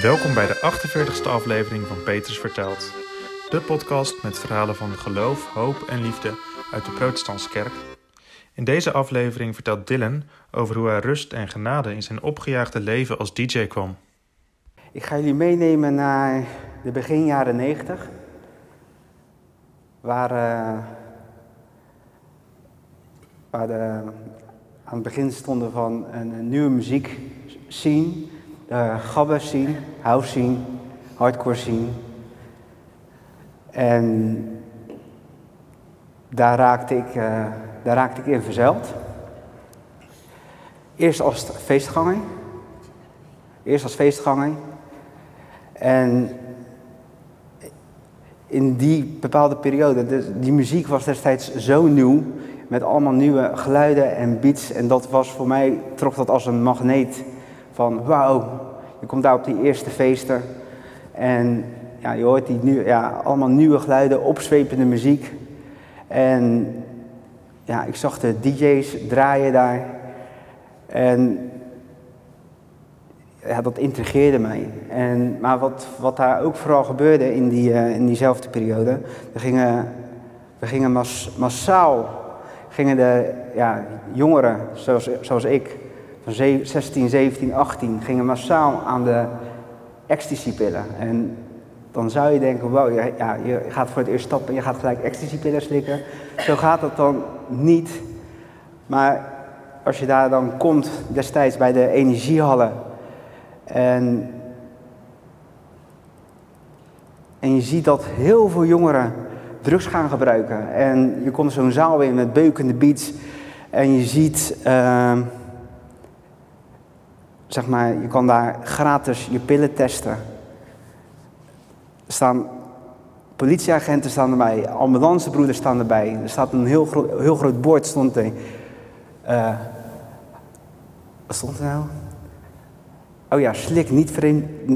Welkom bij de 48e aflevering van Petrus Vertelt. De podcast met verhalen van geloof, hoop en liefde uit de Protestantse kerk. In deze aflevering vertelt Dylan over hoe hij rust en genade in zijn opgejaagde leven als DJ kwam. Ik ga jullie meenemen naar de begin jaren 90. Waar, uh, waar de, aan het begin stonden van een, nieuwe muziek scene. Gabba scene, house scene, hardcore scene. En daar raakte ik, uh, daar raakte ik in verzeild. Eerst als feestganger. Eerst als feestganger. En in die bepaalde periode, dus die muziek was destijds zo nieuw, met allemaal nieuwe geluiden en beats. En dat was voor mij, trok dat als een magneet van wauw, je komt daar op die eerste feesten. En ja, je hoort die nieuw, ja, allemaal nieuwe geluiden, opzwepende muziek. En ja, ik zag de DJ's draaien daar. En ja, dat intrigeerde mij. En, maar wat, wat daar ook vooral gebeurde in, die, uh, in diezelfde periode, we gingen, we gingen mas, massaal, gingen de ja, jongeren zoals, zoals ik, van 16, 17, 18, gingen massaal aan de ecstasy-pillen. En dan zou je denken, wow, ja, je gaat voor het eerst stappen en je gaat gelijk ecstasy-pillen slikken. Zo gaat dat dan niet. Maar als je daar dan komt, destijds bij de energiehallen, en, en je ziet dat heel veel jongeren drugs gaan gebruiken. En je komt zo'n zaal in met beukende beats. En je ziet, uh, zeg maar, je kan daar gratis je pillen testen. Er staan politieagenten staan erbij, ambulancebroeders staan erbij. Er staat een heel, groot, heel groot bord, stond er. Uh, wat stond er nou? Oh ja, slik niet,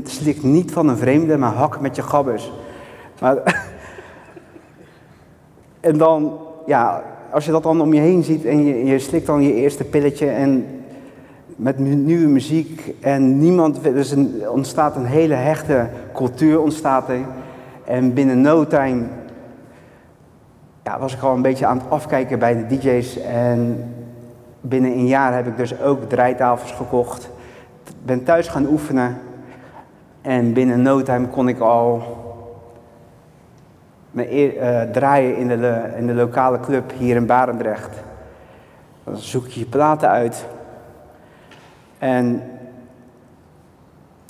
slik niet van een vreemde, maar hak met je gabbers. Maar, en dan, ja, als je dat dan om je heen ziet en je, je slikt dan je eerste pilletje en met nieuwe muziek en niemand, dus ontstaat een hele hechte cultuur ontstaat er. En binnen no time was ik al een beetje aan het afkijken bij de DJ's en binnen een jaar heb ik dus ook draaitafels gekocht ben thuis gaan oefenen en binnen no time kon ik al me uh, draaien in de, in de lokale club hier in Barendrecht. Dan zoek je je platen uit. En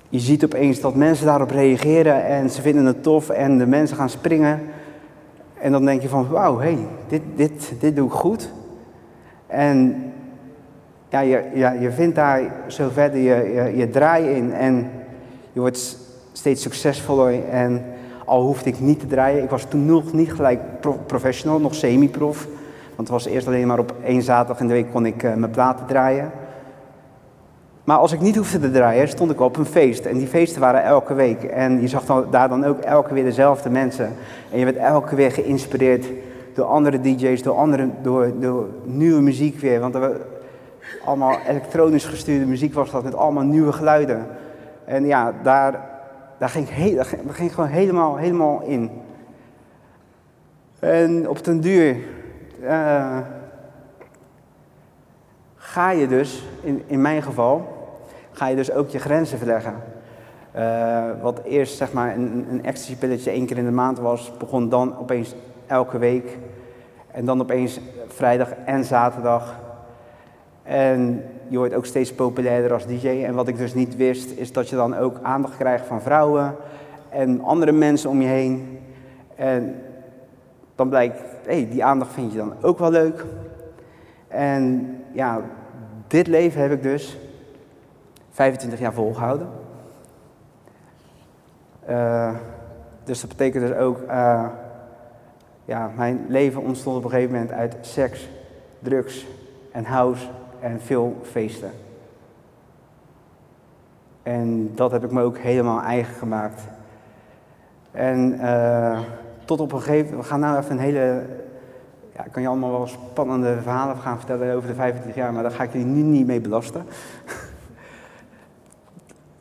je ziet opeens dat mensen daarop reageren en ze vinden het tof en de mensen gaan springen. En dan denk je van, wauw, hey, dit, dit, dit doe ik goed. En ja, je, ja, je vindt daar zo verder je, je, je draai in en je wordt steeds succesvoller. En al hoefde ik niet te draaien, ik was toen nog niet gelijk professional, nog semi-prof. Want het was eerst alleen maar op één zaterdag in de week kon ik uh, mijn platen draaien. Maar als ik niet hoefde te draaien, stond ik op een feest. En die feesten waren elke week. En je zag dan, daar dan ook elke weer dezelfde mensen. En je werd elke weer geïnspireerd door andere DJ's, door, andere, door, nieuwe muziek weer. Want er, allemaal elektronisch gestuurde muziek was dat met allemaal nieuwe geluiden. En ja, daar, daar, ging, ik daar, ging, gewoon helemaal, helemaal in. En op den duur uh, ga je dus, in, in mijn geval, ga je dus ook je grenzen verleggen. Uh, wat eerst zeg maar een, een ecstasy-pilletje één keer in de maand was, begon dan opeens elke week. En dan opeens vrijdag en zaterdag. En je wordt ook steeds populairder als DJ. En wat ik dus niet wist, is dat je dan ook aandacht krijgt van vrouwen en andere mensen om je heen. En dan blijkt, hé, hey, die aandacht vind je dan ook wel leuk. En ja, dit leven heb ik dus 25 jaar volgehouden. Uh, dus dat betekent dus ook, uh, ja, mijn leven ontstond op een gegeven moment uit seks, drugs en house en veel feesten. En dat heb ik me ook helemaal eigen gemaakt. En uh, tot op een gegeven moment, we gaan nou even een hele, ja, ik kan je allemaal wel spannende verhalen gaan vertellen over de 25 jaar, maar daar ga ik jullie nu niet mee belasten.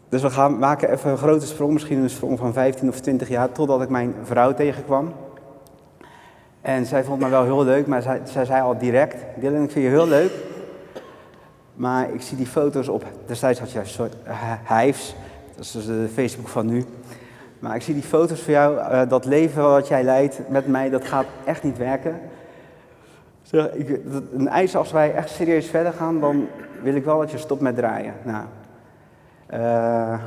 Dus we gaan maken even een grote sprong, misschien een sprong van 15 of 20 jaar, totdat ik mijn vrouw tegenkwam. En zij vond me wel heel leuk, maar zij, zij zei al direct, Dylan, ik vind je heel leuk. Maar ik zie die foto's op, destijds had je een soort hives, dat is de Facebook van nu. Maar ik zie die foto's van jou, uh, dat leven wat jij leidt met mij, dat gaat echt niet werken. Ik, een eis als wij echt serieus verder gaan, dan wil ik wel dat je stopt met draaien. Nou, uh,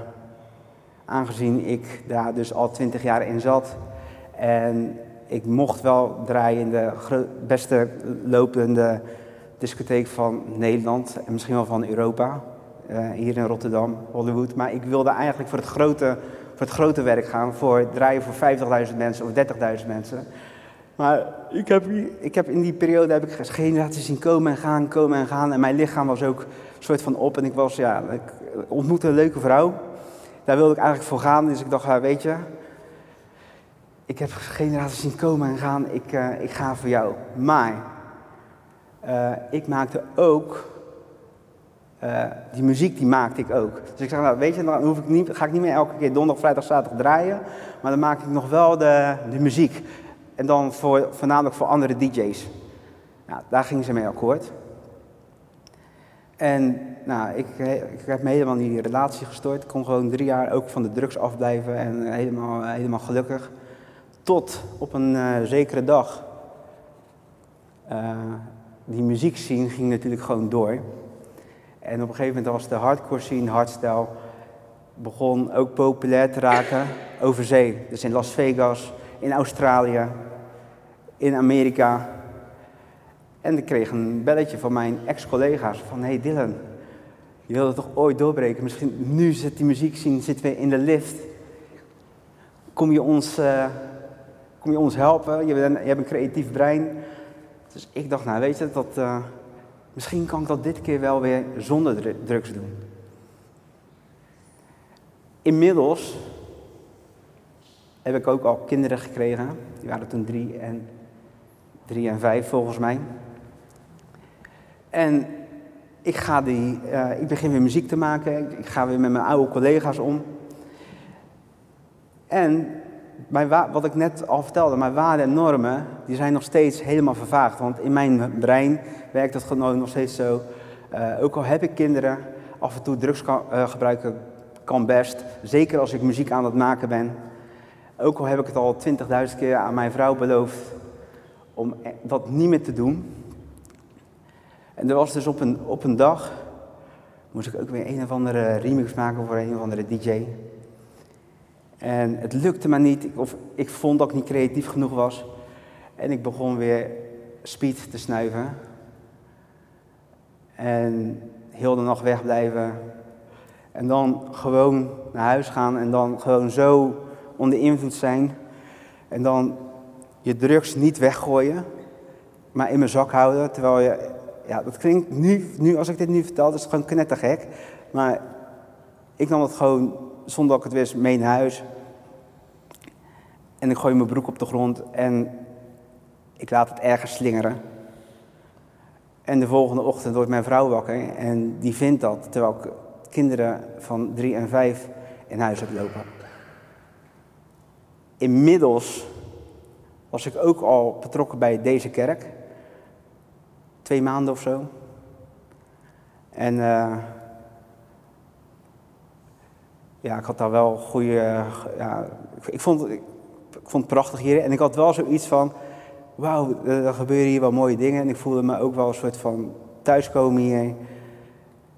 aangezien ik daar dus al twintig jaar in zat en ik mocht wel draaien in de beste lopende discotheek van Nederland en misschien wel van Europa, uh, hier in Rotterdam, Hollywood. Maar ik wilde eigenlijk voor het grote, voor het grote werk gaan, voor draaien voor 50.000 mensen of 30.000 mensen. Maar ik heb, ik heb in die periode heb ik generaties zien komen en gaan, komen en gaan. En mijn lichaam was ook een soort van op. En ik was, ja, ik ontmoette een leuke vrouw. Daar wilde ik eigenlijk voor gaan. Dus ik dacht, weet je, ik heb generaties zien komen en gaan. Ik, uh, ik ga voor jou. Maar uh, ik maakte ook, die muziek die maakte ik ook. Dus ik zeg, nou, weet je, dan hoef ik niet, ga ik niet meer elke keer donderdag, vrijdag, zaterdag draaien. Maar dan maak ik nog wel de, de muziek. En dan voor, voornamelijk voor andere DJ's. Nou, daar gingen ze mee akkoord. En nou, ik, ik heb me helemaal in die relatie gestort. Ik kon gewoon drie jaar ook van de drugs afblijven en helemaal, helemaal gelukkig. Tot op een uh, zekere dag. Uh, die muziekscene ging natuurlijk gewoon door. En op een gegeven moment was de hardcore scene, hardstyle, begon ook populair te raken over zee. Dus in Las Vegas, in Australië, in Amerika. En ik kreeg een belletje van mijn ex-collega's van, hey Dylan, je wilde toch ooit doorbreken? Misschien nu zit die muziek zien, zitten we in de lift. Kom je ons, uh, kom je ons helpen? Je, je hebt een creatief brein. Dus ik dacht, nou weet je, dat, uh, misschien kan ik dat dit keer wel weer zonder drugs doen. Inmiddels heb ik ook al kinderen gekregen. Die waren toen drie en, drie en vijf volgens mij. En ik, ga die, uh, ik begin weer muziek te maken. Ik ga weer met mijn oude collega's om. En mijn wat ik net al vertelde, mijn waarden en normen, die zijn nog steeds helemaal vervaagd. Want in mijn brein werkt dat gewoon nog steeds zo. Uh, ook al heb ik kinderen, af en toe drugs uh, gebruiken kan best. Zeker als ik muziek aan het maken ben. Ook al heb ik het al 20.000 keer aan mijn vrouw beloofd om e- dat niet meer te doen. En er was dus op een, op een dag, moest ik ook weer een of andere remix maken voor een of andere DJ. En het lukte me niet, of ik vond dat ik niet creatief genoeg was. En ik begon weer speed te snuiven. En heel de nacht wegblijven. En dan gewoon naar huis gaan en dan gewoon zo onder invloed zijn. En dan je drugs niet weggooien, maar in mijn zak houden. Terwijl je, ja, dat klinkt nu, nu als ik dit nu vertel, dat is gewoon knettergek. Maar ik nam het gewoon, zonder dat ik het wist, mee naar huis. En ik gooi mijn broek op de grond en ik laat het ergens slingeren. En de volgende ochtend wordt mijn vrouw wakker en die vindt dat, terwijl ik kinderen van drie en vijf in huis heb lopen. Inmiddels was ik ook al betrokken bij deze kerk. Twee maanden of zo. En uh, ja, ik had daar wel goede. Ja, ik, vond, ik, ik, vond het prachtig hier. En ik had wel zoiets van: wauw, er gebeuren hier wel mooie dingen. En ik voelde me ook wel een soort van thuiskomen hier.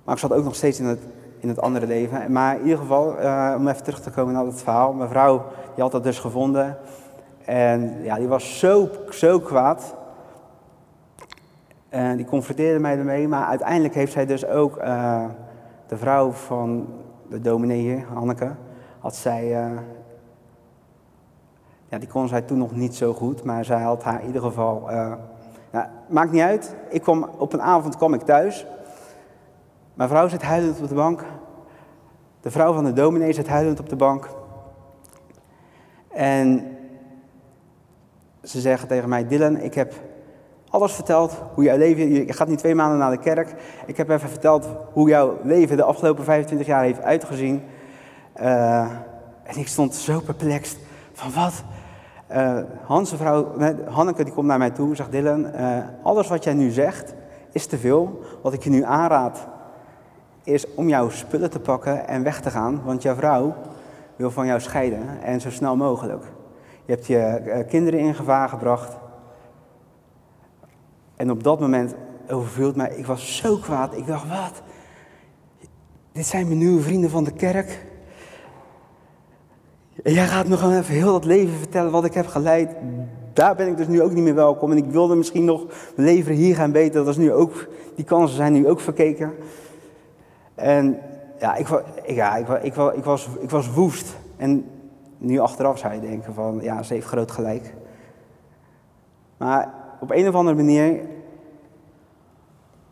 Maar ik zat ook nog steeds in het in het andere leven. Maar in ieder geval, uh, om even terug te komen naar het verhaal. Mijn vrouw, die had dat dus gevonden. En ja, die was zo, zo kwaad. En die confronteerde mij ermee. Maar uiteindelijk heeft zij dus ook uh, de vrouw van de dominee hier, Hanneke, had zij... Uh, ja, die kon zij toen nog niet zo goed, maar zij had haar in ieder geval... Nou, maakt niet uit. Ik kwam, op een avond kwam ik thuis mijn vrouw zit huilend op de bank. De vrouw van de dominee zit huilend op de bank. En ze zeggen tegen mij, Dylan, ik heb alles verteld hoe jouw leven, je gaat nu twee maanden naar de kerk. Ik heb even verteld hoe jouw leven de afgelopen 25 jaar heeft uitgezien. Eh, en ik stond zo perplex van wat? Uh, Hans, Hanneke, die komt naar mij toe en zegt: Dylan, uh, alles wat jij nu zegt is te veel. Wat ik je nu aanraad, is om jouw spullen te pakken en weg te gaan, want jouw vrouw wil van jou scheiden en zo snel mogelijk. Je hebt je kinderen in gevaar gebracht. En op dat moment overviel mij, ik was zo kwaad. Ik dacht, wat? Dit zijn mijn nieuwe vrienden van de kerk. En jij gaat me gewoon even heel dat leven vertellen wat ik heb geleid. Daar ben ik dus nu ook niet meer welkom. En ik wilde misschien nog mijn leven hier gaan weten. Dat is nu ook, die kansen zijn nu ook verkeken. En ja, ik, ja, ik, ik, ik, was, ik was woest. En nu achteraf zou je denken van, ja, ze heeft groot gelijk. Maar op een of andere manier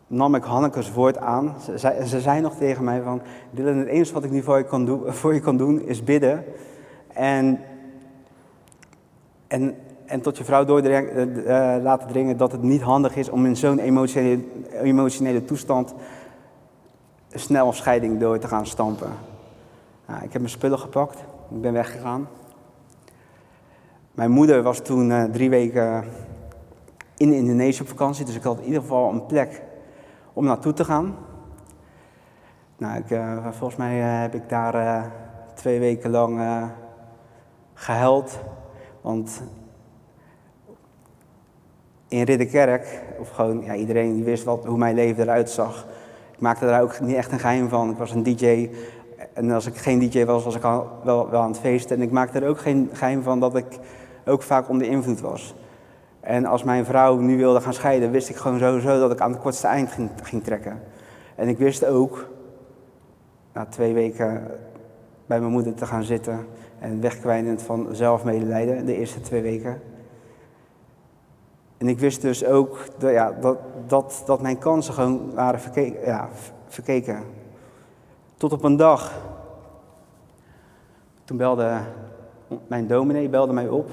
nam ik Hanneke's woord aan. Ze, ze, ze zei nog tegen mij van, Dylan, het enige wat ik nu voor je kan, doen, voor je kan doen is bidden. En, en, en tot je vrouw door uh, laten dringen dat het niet handig is om in zo'n emotionele, emotionele toestand snel scheiding door te gaan stampen. Nou, ik heb mijn spullen gepakt, ik ben weggegaan. Mijn moeder was toen uh, drie weken in Indonesië op vakantie, dus ik had in ieder geval een plek om naartoe te gaan. Nou, ik, uh, volgens mij uh, heb ik daar twee weken lang gehuild. Want in Ridderkerk, of gewoon ja, iedereen die wist wat, hoe mijn leven eruit zag. Ik maakte daar ook niet echt een geheim van. Ik was een DJ. En als ik geen DJ was, was ik al wel, wel aan het feesten. En ik maakte er ook geen geheim van dat ik ook vaak onder invloed was. En als mijn vrouw nu wilde gaan scheiden, wist ik gewoon sowieso dat ik aan het kortste eind ging, ging trekken. En ik wist ook, na twee weken bij mijn moeder te gaan zitten en wegkwijnend van zelfmedelijden, de eerste twee weken. En ik wist dus ook dat, ja, dat, dat, dat mijn kansen gewoon waren verkeken, ja, verkeken. Tot op een dag, toen belde mijn dominee belde mij op.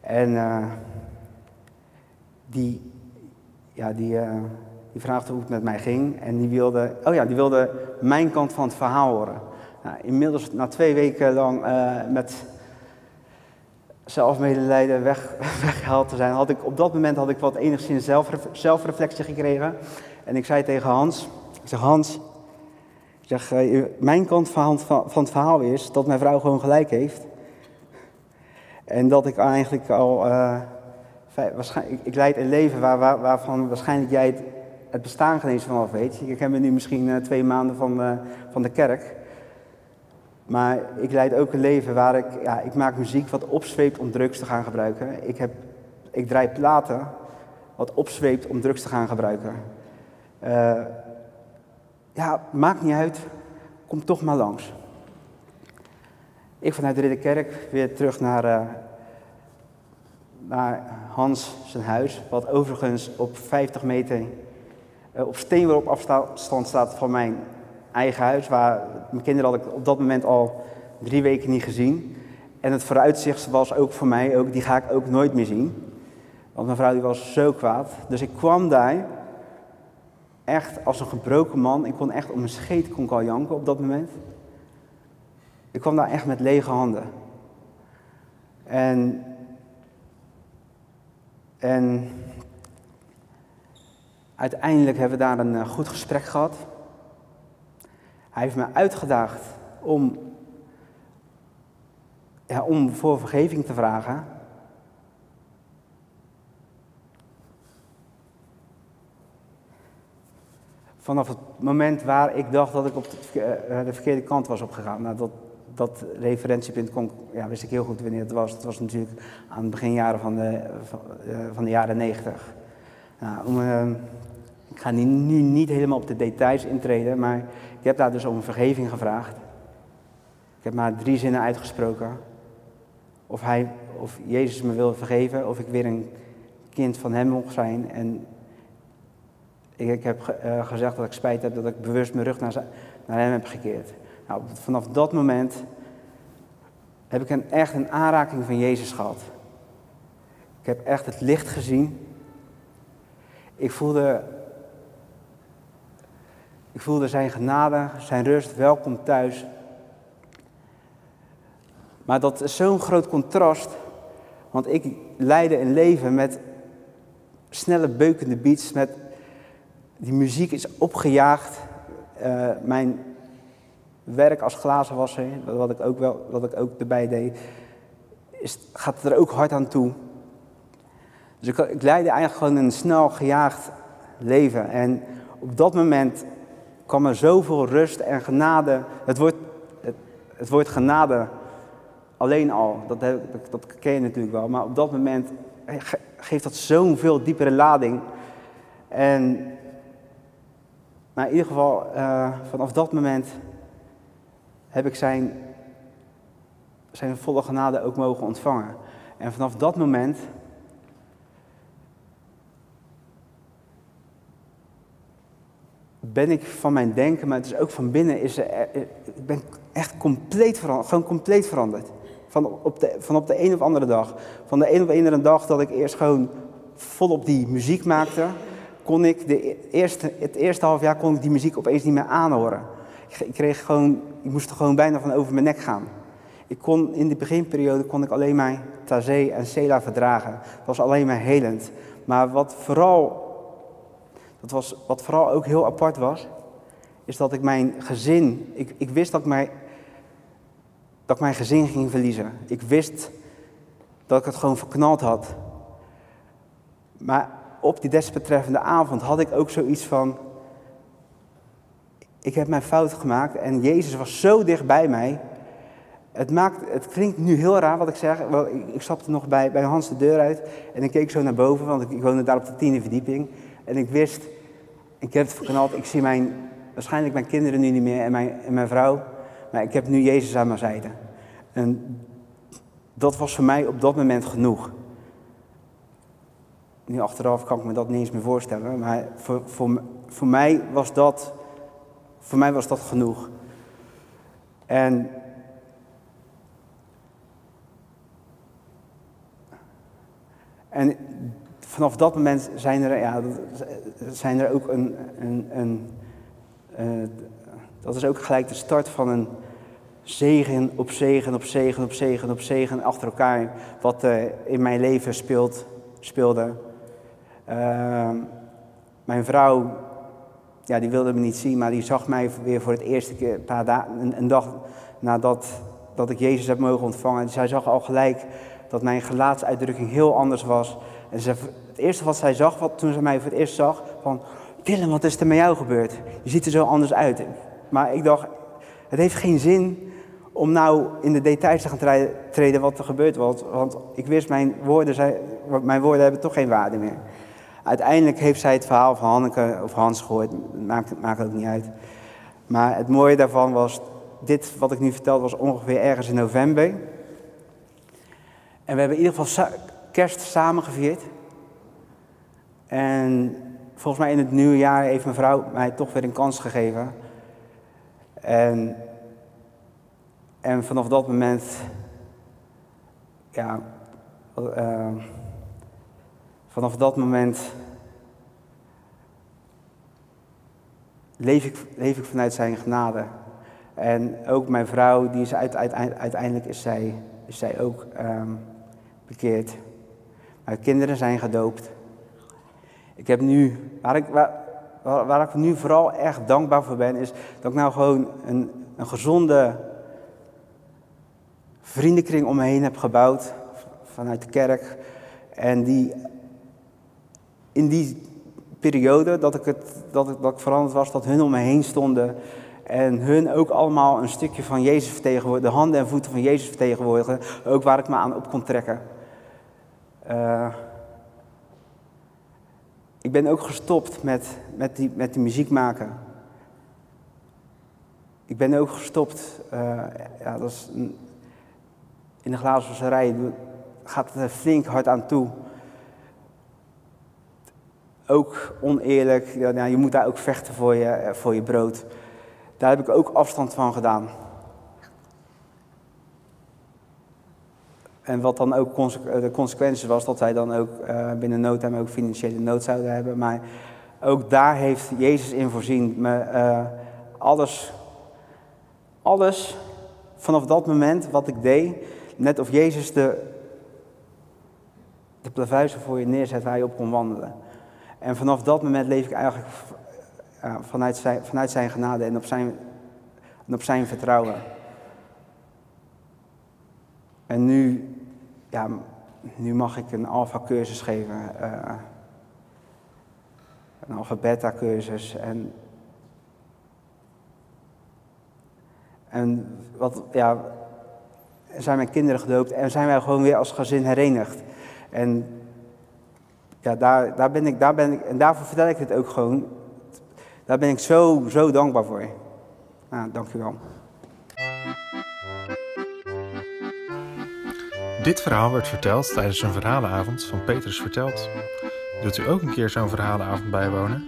En uh, die, ja, die, uh, die vraagde hoe het met mij ging. En die wilde, oh ja, die wilde mijn kant van het verhaal horen. Nou, inmiddels, na twee weken lang uh, met zelfmedelijden weg, weggehaald te zijn, had ik op dat moment had ik wat enigszins zelfref, zelfreflectie gekregen. En ik zei tegen Hans, ik zeg Hans, ik zeg, mijn kant van, van het verhaal is dat mijn vrouw gewoon gelijk heeft. En dat ik eigenlijk al, uh, waarschijnlijk, ik, leid een leven waar, waar, waarvan waarschijnlijk jij het, het bestaan geen eens vanaf weet. Ik ken me nu misschien uh, twee maanden van, van de kerk. Maar ik leid ook een leven waar ik, ja, ik maak muziek wat opzweept om drugs te gaan gebruiken. Ik, heb, ik draai platen wat opzweept om drugs te gaan gebruiken. ja, maakt niet uit, kom toch maar langs. Ik vanuit de Ridderkerk weer terug naar, uh, naar Hans zijn huis. Wat overigens op 50 meter uh, op steenworp afstand staat van mijn eigen huis. Waar mijn kinderen had ik op dat moment al drie weken niet gezien. En het vooruitzicht was ook voor mij, ook, die ga ik ook nooit meer zien. Want mijn vrouw die was zo kwaad. Dus ik kwam daar echt als een gebroken man. Ik kon echt om mijn scheet kon ik al janken op dat moment. Ik kwam daar echt met lege handen. En, en uiteindelijk hebben we daar een eh, goed gesprek gehad. Hij heeft me uitgedaagd om, ja, om voor vergeving te vragen. Vanaf het moment waar ik dacht dat ik op de, eh, de verkeerde kant was opgegaan. Nou, dat, dat referentiepunt kon, ja, wist ik heel goed wanneer het was. Het was natuurlijk aan het beginjaren van de, uh, van de jaren negentig. Nou, om, uh, ik ga nu, niet helemaal op de details intreden, maar ik heb daar dus om vergeving gevraagd. Ik heb maar drie zinnen uitgesproken. Of, hij, of Jezus me wil vergeven, of ik weer een kind van hem mocht zijn. En ik, heb uh, gezegd dat ik spijt heb dat ik bewust mijn rug naar, naar hem heb gekeerd. Nou, vanaf dat moment heb ik een, echt een aanraking van Jezus gehad. Ik heb echt het licht gezien. Ik voelde, ik voelde zijn genade, zijn rust, welkom thuis. Maar dat is zo'n groot contrast. Want ik leidde een leven met snelle beukende beats. Met, die muziek is opgejaagd. Uh, mijn werk als glazenwasser, wat ik ook, wel, wat ik ook erbij deed, is, gaat er ook hard aan toe. Dus ik, ik leidde eigenlijk gewoon een snel gejaagd leven. En op dat moment kwam er zoveel rust en genade. Het woord, het, het genade alleen al, dat, heb, dat ken je natuurlijk wel. Maar op dat moment geeft dat zo'n veel diepere lading. En maar in ieder geval, uh, vanaf dat moment heb ik zijn, zijn volle genade ook mogen ontvangen. En vanaf dat moment ben ik van mijn denken, maar het is ook van binnen, is ik ben echt compleet veranderd, gewoon compleet veranderd. Van op, de, van op de een of andere dag. Van de een of andere dag dat ik eerst gewoon volop die muziek maakte, kon ik de eerste, het eerste half jaar kon ik die muziek opeens niet meer aanhoren. Ik, kreeg gewoon, ik moest er gewoon bijna van over mijn nek gaan. Ik kon, in de beginperiode kon ik alleen maar Tazé en Sela verdragen. Het was alleen maar helend. Maar wat vooral, wat vooral ook heel apart was, is dat ik mijn gezin, ik, ik wist dat ik, mijn, dat ik mijn gezin ging verliezen. Ik wist dat ik het gewoon verknald had. Maar op die desbetreffende avond had ik ook zoiets van, ik heb mijn fout gemaakt en Jezus was zo dicht bij mij. Het, maakt, het klinkt nu heel raar wat ik zeg. Ik, stapte nog bij, bij Hans de deur uit en ik keek zo naar boven, want ik woonde daar op de tiende verdieping. En ik wist, ik heb het verknald, ik zie mijn, waarschijnlijk mijn kinderen nu niet meer en mijn, en mijn vrouw. Maar ik heb nu Jezus aan mijn zijde. En dat was voor mij op dat moment genoeg. Nu achteraf kan ik me dat niet eens meer voorstellen, maar voor, voor, voor mij was dat voor mij was dat genoeg. En En vanaf dat moment zijn er, ja, zijn er ook een, een, een uh, dat is ook gelijk de start van een zegen op zegen op zegen op zegen op zegen achter elkaar, wat uh, in mijn leven speelt, speelde. Uh, mijn vrouw ja, die wilde me niet zien, maar die zag mij weer voor het eerste keer, een, paar dagen, een, een dag nadat dat ik Jezus heb mogen ontvangen. En zij zag al gelijk dat mijn gelaatsuitdrukking heel anders was. En ze, het eerste wat zij zag, wat, toen ze mij voor het eerst zag, van... Willem, wat is er met jou gebeurd? Je ziet er zo anders uit. Maar ik dacht, het heeft geen zin om nou in de details te gaan treden wat er gebeurd was. Want ik wist, mijn woorden, mijn woorden hebben toch geen waarde meer. Uiteindelijk heeft zij het verhaal van Hanneke of Hans gehoord, maakt, maakt ook niet uit. Maar het mooie daarvan was, dit wat ik nu vertelde was ongeveer ergens in november. En we hebben in ieder geval kerst samen gevierd. En volgens mij in het nieuwe jaar heeft mijn vrouw mij toch weer een kans gegeven. En, en vanaf dat moment, ja, uh, Vanaf dat moment leef ik, leef ik vanuit zijn genade. En ook mijn vrouw, die is uiteindelijk is zij, is zij ook um, bekeerd. Mijn kinderen zijn gedoopt. Ik heb nu, waar ik, waar, ik nu vooral echt dankbaar voor ben, is dat ik nou gewoon een, een gezonde vriendenkring om me heen heb gebouwd vanuit de kerk. En die in die periode dat ik, het, dat, ik, dat ik veranderd was, dat hun om me heen stonden. En hun ook allemaal een stukje van Jezus vertegenwoordigen, de handen en voeten van Jezus vertegenwoordigen. Ook waar ik me aan op kon trekken. Uh, ik ben ook gestopt met, met, die, met die muziek maken. Ik ben ook gestopt, uh, ja, dat is in de glazenwasserij gaat het flink hard aan toe ook oneerlijk. Ja, je moet daar ook vechten voor je, eh, voor je brood. Daar heb ik ook afstand van gedaan. En wat dan ook eh, de consequentie was, dat wij dan ook uh, binnen no time ook financiële nood zouden hebben. Maar ook daar heeft Jezus in voorzien. Me, uh, alles, alles vanaf dat moment wat ik deed, net of Jezus de, de plavuizen voor je neerzet waar je op kon wandelen. En vanaf dat moment leef ik eigenlijk vanuit, zijn, vanuit zijn genade en op zijn, en op zijn vertrouwen. En nu, ja, nu mag ik een alfa-cursus geven. Uh, een alfa-beta-cursus. En, en wat, ja, zijn mijn kinderen gedoopt en zijn wij gewoon weer als gezin herenigd. En ja, daar, daar ben ik, daar ben ik, en daarvoor vertel ik het ook gewoon. Daar ben ik zo, zo dankbaar voor. Nou, dank Dit verhaal werd verteld tijdens een verhalenavond van Petrus Verteld. Wilt u ook een keer zo'n verhalenavond bijwonen?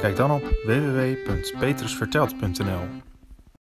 Kijk dan op www.petrusverteld.nl